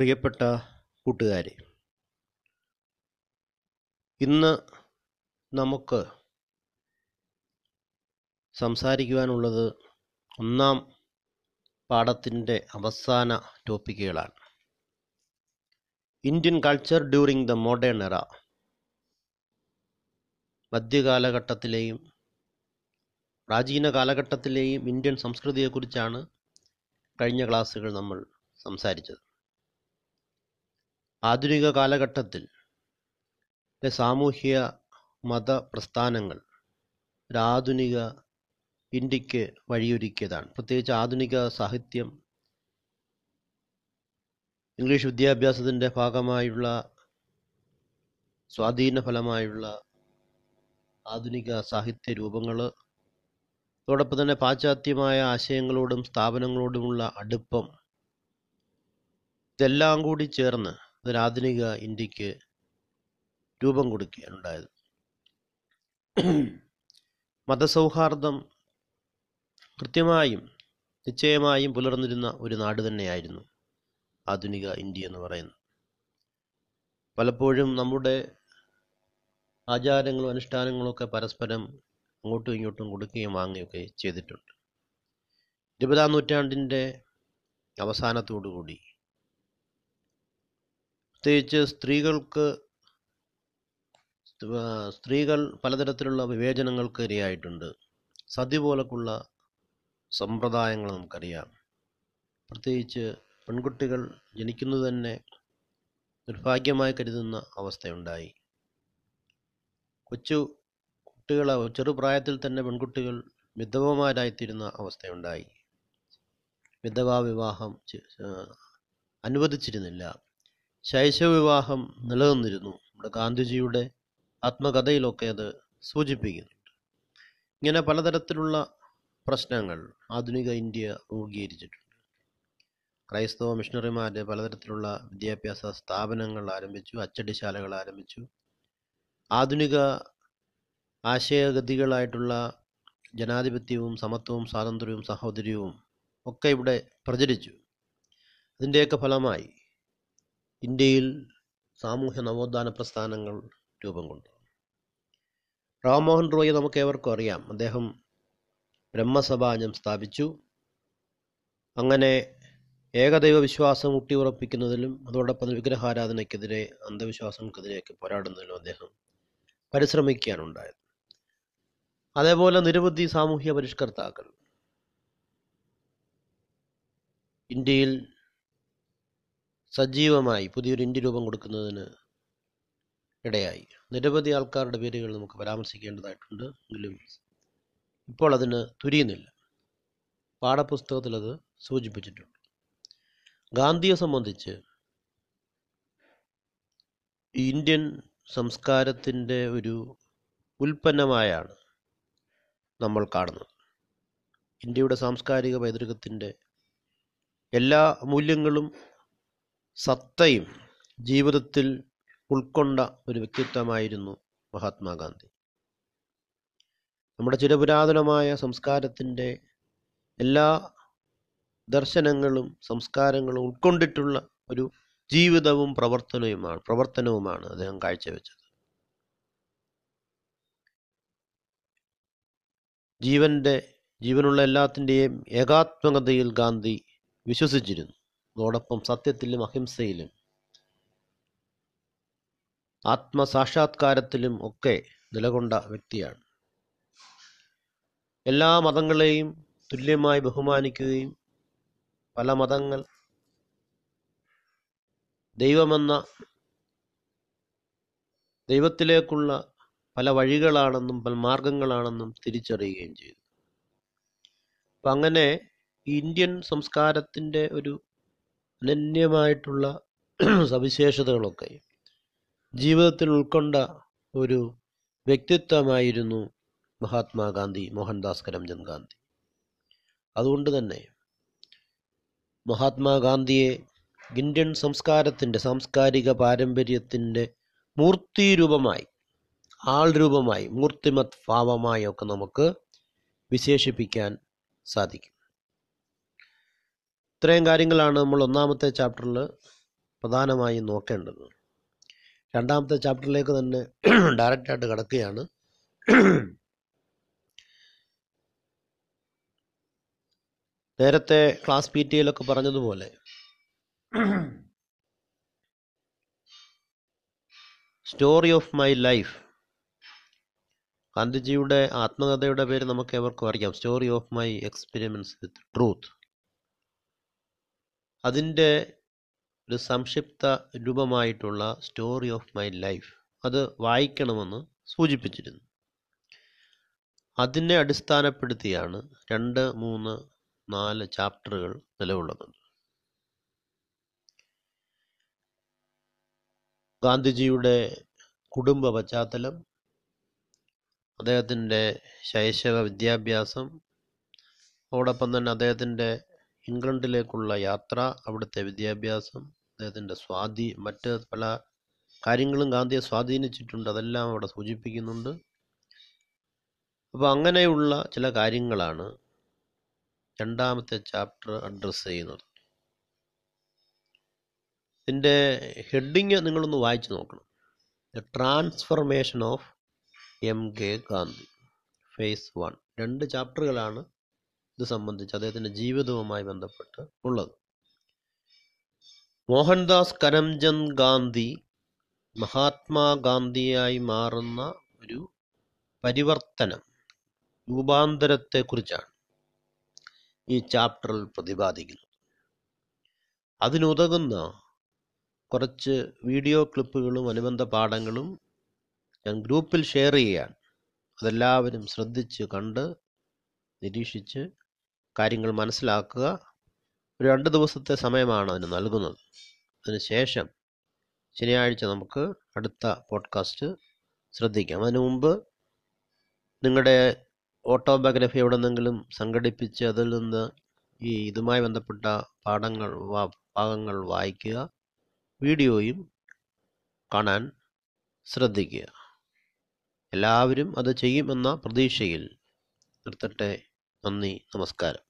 പ്രിയപ്പെട്ട കൂട്ടുകാരെ ഇന്ന് നമുക്ക് സംസാരിക്കുവാനുള്ളത് ഒന്നാം പാഠത്തിന്റെ അവസാന ടോപ്പിക്കുകളാണ്. Indian culture during the modern era മധ്യകാലഘട്ടത്തിലെയും പ്രാചീന കാലഘട്ടത്തിലെയും ഇന്ത്യൻ സംസ്കൃതിയെക്കുറിച്ചാണ് കഴിഞ്ഞ ക്ലാസ്സുകൾ നമ്മൾ സംസാരിച്ചത്. ആധുനിക കാലഘട്ടത്തിൽ സാമൂഹ്യ മത പ്രസ്ഥാനങ്ങൾ ഒരാധുനിക ഇന്ത്യയ്ക്ക് വഴിയൊരുക്കിയതാണ്. പ്രത്യേകിച്ച് ആധുനിക സാഹിത്യം ഇംഗ്ലീഷ് വിദ്യാഭ്യാസത്തിന്റെ ഭാഗമായുള്ള സ്വാധീന ഫലമായുള്ള ആധുനിക സാഹിത്യ രൂപങ്ങൾ അതോടൊപ്പം തന്നെ പാശ്ചാത്യമായ ആശയങ്ങളോടും സ്ഥാപനങ്ങളോടുമുള്ള അടുപ്പം ഇതെല്ലാം കൂടി ചേർന്ന് ഒരു ആധുനിക ഇന്ത്യയ്ക്ക് രൂപം കൊടുക്കുകയാണ് ഉണ്ടായത് മതസൗഹാർദ്ദം കൃത്യമായും നിശ്ചയമായും പുലർന്നിരുന്ന ഒരു നാട് തന്നെയായിരുന്നു ആധുനിക ഇന്ത്യ എന്ന് പറയുന്നത്. പലപ്പോഴും നമ്മുടെ ആചാരങ്ങളും അനുഷ്ഠാനങ്ങളും ഒക്കെ പരസ്പരം അങ്ങോട്ടും ഇങ്ങോട്ടും കൊടുക്കുകയും വാങ്ങുകയൊക്കെ ചെയ്തിട്ടുണ്ട്. ഇരുപതാം നൂറ്റാണ്ടിന്റെ അവസാനത്തോടുകൂടി പ്രത്യേകിച്ച് സ്ത്രീകൾക്ക് സ്ത്രീകൾ പലതരത്തിലുള്ള വിവേചനങ്ങൾക്ക് ഇരയായിട്ടുണ്ട്. സതി പോലൊക്കെയുള്ള സമ്പ്രദായങ്ങൾ നമുക്കറിയാം. പ്രത്യേകിച്ച് പെൺകുട്ടികൾ ജനിക്കുന്നത് തന്നെ നിർഭാഗ്യമായി കരുതുന്ന അവസ്ഥയുണ്ടായി. കൊച്ചു കുട്ടികളെ ചെറുപ്രായത്തിൽ തന്നെ പെൺകുട്ടികൾ വിധവമാരായിത്തീരുന്ന അവസ്ഥയുണ്ടായി. വിധവാ വിവാഹം അനുവദിച്ചിരുന്നില്ല. ശൈശവ വിവാഹം നിലനിന്നിരുന്നു. നമ്മുടെ ഗാന്ധിജിയുടെ ആത്മകഥയിലൊക്കെ അത് സൂചിപ്പിക്കുന്നുണ്ട്. ഇങ്ങനെ പലതരത്തിലുള്ള പ്രശ്നങ്ങൾ ആധുനിക ഇന്ത്യ രൂപീകരിച്ചിട്ടുണ്ട്. ക്രൈസ്തവ മിഷണറിമാർ പലതരത്തിലുള്ള വിദ്യാഭ്യാസ സ്ഥാപനങ്ങൾ ആരംഭിച്ചു അച്ചടിശാലകൾ ആരംഭിച്ചു. ആധുനിക ആശയഗതികളായിട്ടുള്ള ജനാധിപത്യവും സമത്വവും സ്വാതന്ത്ര്യവും സഹോദര്യവും ഒക്കെ ഇവിടെ പ്രചരിച്ചു. അതിന്റെയൊക്കെ ഫലമായി ഇന്ത്യയിൽ സാമൂഹ്യ നവോത്ഥാന പ്രസ്ഥാനങ്ങൾ രൂപം കൊണ്ടു. റാംമോഹൻ റോയ് നമുക്ക് ഏവർക്കും അറിയാം. അദ്ദേഹം ബ്രഹ്മസഭാജം സ്ഥാപിച്ചു. അങ്ങനെ ഏകദൈവ വിശ്വാസം ഊട്ടിയുറപ്പിക്കുന്നതിലും അതോടൊപ്പം വിഗ്രഹാരാധനയ്ക്കെതിരെ അന്ധവിശ്വാസങ്ങൾക്കെതിരെയൊക്കെ പോരാടുന്നതിലും അദ്ദേഹം പരിശ്രമിക്കുകയാണ് ഉണ്ടായത് അതേപോലെ നിരവധി സാമൂഹ്യ പരിഷ്കർത്താക്കൾ. ഇന്ത്യയിൽ സജീവമായി പുതിയൊരു ഇന്ത്യ രൂപം കൊടുക്കുന്നതിന് ഇടയായി. നിരവധി ആൾക്കാരുടെ പേരുകൾ നമുക്ക് പരാമർശിക്കേണ്ടതായിട്ടുണ്ട്. എങ്കിലും ഇപ്പോൾ അതിന് തുരിയുന്നില്ല. പാഠപുസ്തകത്തിൽ അത് സൂചിപ്പിച്ചിട്ടുണ്ട്. ഗാന്ധിയെ സംബന്ധിച്ച് ഇന്ത്യൻ സംസ്കാരത്തിന്റെ ഒരു ഉൽപ്പന്നമായാണ് നമ്മൾ കാണുന്നത്. ഇന്ത്യയുടെ സാംസ്കാരിക പൈതൃകത്തിന്റെ എല്ലാ മൂല്യങ്ങളും സത്തയും ജീവിതത്തിൽ ഉൾക്കൊണ്ട ഒരു വ്യക്തിത്വമായിരുന്നു മഹാത്മാഗാന്ധി. നമ്മുടെ ചിരപുരാതനമായ സംസ്കാരത്തിന്റെ എല്ലാ ദർശനങ്ങളും സംസ്കാരങ്ങളും ഉൾക്കൊണ്ടിട്ടുള്ള ഒരു ജീവിതവും പ്രവർത്തനവുമാണ് പ്രവർത്തനവുമാണ് അദ്ദേഹം കാഴ്ചവെച്ചത്. ജീവന്റെ ജീവനുള്ള എല്ലാത്തിന്റെയും ഏകാത്മകതയിൽ ഗാന്ധി വിശ്വസിച്ചിരുന്നു. അതോടൊപ്പം സത്യത്തിലും അഹിംസയിലും ആത്മസാക്ഷാത്കാരത്തിലും ഒക്കെ നിലകൊണ്ട വ്യക്തിയാണ്. എല്ലാ മതങ്ങളെയും തുല്യമായി ബഹുമാനിക്കുകയും പല മതങ്ങൾ ദൈവമെന്ന ദൈവത്തിലേക്കുള്ള പല വഴികളാണെന്നും പല മാർഗങ്ങളാണെന്നും തിരിച്ചറിയുകയും ചെയ്തു. അപ്പം അങ്ങനെ ഇന്ത്യൻ സംസ്കാരത്തിന്റെ ഒരു അനന്യമായിട്ടുള്ള സവിശേഷതകളൊക്കെ ജീവിതത്തിൽ ഉൾക്കൊണ്ട ഒരു വ്യക്തിത്വമായിരുന്നു മഹാത്മാഗാന്ധി മോഹൻദാസ് കരംചന്ദ് ഗാന്ധി. അതുകൊണ്ട് തന്നെ മഹാത്മാഗാന്ധിയെ ഇന്ത്യൻ സംസ്കാരത്തിന്റെ സാംസ്കാരിക പാരമ്പര്യത്തിന്റെ മൂർത്തിരൂപമായി ആൾ രൂപമായി മൂർത്തിമത് ഭാവമായി ഒക്കെ നമുക്ക് വിശേഷിപ്പിക്കാൻ സാധിക്കും. ഇത്രയും കാര്യങ്ങളാണ് നമ്മൾ ഒന്നാമത്തെ ചാപ്റ്ററിൽ പ്രധാനമായും നോക്കേണ്ടത്. രണ്ടാമത്തെ ചാപ്റ്ററിലേക്ക് തന്നെ ഡയറക്റ്റായിട്ട് കിടക്കുകയാണ്. നേരത്തെ ക്ലാസ് പി ടി എയിലൊക്കെ പറഞ്ഞതുപോലെ സ്റ്റോറി ഓഫ് മൈ ലൈഫ്. ഗാന്ധിജിയുടെ ആത്മകഥയുടെ പേര് നമുക്ക് എവർക്കും അറിയാം. Story of my experience with truth. അതിന്റെ ഒരു സംക്ഷിപ്ത രൂപമായിട്ടുള്ള സ്റ്റോറി ഓഫ് മൈ ലൈഫ് അത് വായിക്കണമെന്ന് സൂചിപ്പിച്ചിരുന്നു. അതിനെ അടിസ്ഥാനപ്പെടുത്തിയാണ് രണ്ട് മൂന്ന് നാല് ചാപ്റ്ററുകൾ നിലകൊള്ളുന്നത്. ഗാന്ധിജിയുടെ കുടുംബ പശ്ചാത്തലം അദ്ദേഹത്തിന്റെ ശൈശവ വിദ്യാഭ്യാസം അതോടൊപ്പം തന്നെ അദ്ദേഹത്തിന്റെ ഇംഗ്ലണ്ടിലേക്കുള്ള യാത്ര അവിടുത്തെ വിദ്യാഭ്യാസം അദ്ദേഹത്തിന്റെ സ്വാധീ മറ്റ് പല കാര്യങ്ങളും ഗാന്ധിയെ സ്വാധീനിച്ചിട്ടുണ്ട് അതെല്ലാം അവിടെ സൂചിപ്പിക്കുന്നുണ്ട്. അപ്പോൾ അങ്ങനെയുള്ള ചില കാര്യങ്ങളാണ് രണ്ടാമത്തെ ചാപ്റ്റർ അഡ്രസ്സ് ചെയ്യുന്നത്. ഇതിന്റെ ഹെഡിങ് നിങ്ങളൊന്ന് വായിച്ചു നോക്കണം. The transformation of M K Gandhi phase one. രണ്ട് ചാപ്റ്ററുകളാണ് ഇത് സംബന്ധിച്ച് അദ്ദേഹത്തിന്റെ ജീവിതവുമായി ബന്ധപ്പെട്ട് ഉള്ളത്. മോഹൻദാസ് കരംചന്ദ് ഗാന്ധി മഹാത്മാഗാന്ധിയായി മാറുന്ന ഒരു പരിവർത്തനം രൂപാന്തരത്തെക്കുറിച്ചാണ് ഈ ചാപ്റ്ററിൽ പ്രതിപാദിക്കുന്നത്. അതിനുതകുന്ന കുറച്ച് വീഡിയോ ക്ലിപ്പുകളും അനുബന്ധ പാഠങ്ങളും ഞാൻ ഗ്രൂപ്പിൽ ഷെയർ ചെയ്യുകയാണ് അതെല്ലാവരും ശ്രദ്ധിച്ച് കണ്ട് നിരീക്ഷിച്ച് കാര്യങ്ങൾ മനസ്സിലാക്കുക ഒരു രണ്ട് ദിവസത്തെ സമയമാണ് അതിന് നൽകുന്നത്. അതിനുശേഷം ശനിയാഴ്ച നമുക്ക് അടുത്ത പോഡ്കാസ്റ്റ് ശ്രദ്ധിക്കാം. അതിനു മുമ്പ് നിങ്ങളുടെ ഓട്ടോബയോഗ്രഫി എവിടെ നിന്നെങ്കിലും സംഘടിപ്പിച്ച് അതിൽ നിന്ന് ഈ ഇതുമായി ബന്ധപ്പെട്ട പാഠങ്ങൾ ഭാഗങ്ങൾ വായിക്കുക വീഡിയോയും കാണാൻ ശ്രദ്ധിക്കുക. എല്ലാവരും അത് ചെയ്യുമെന്ന പ്രതീക്ഷയിൽ നിർത്തട്ടെ. നന്ദി നമസ്കാരം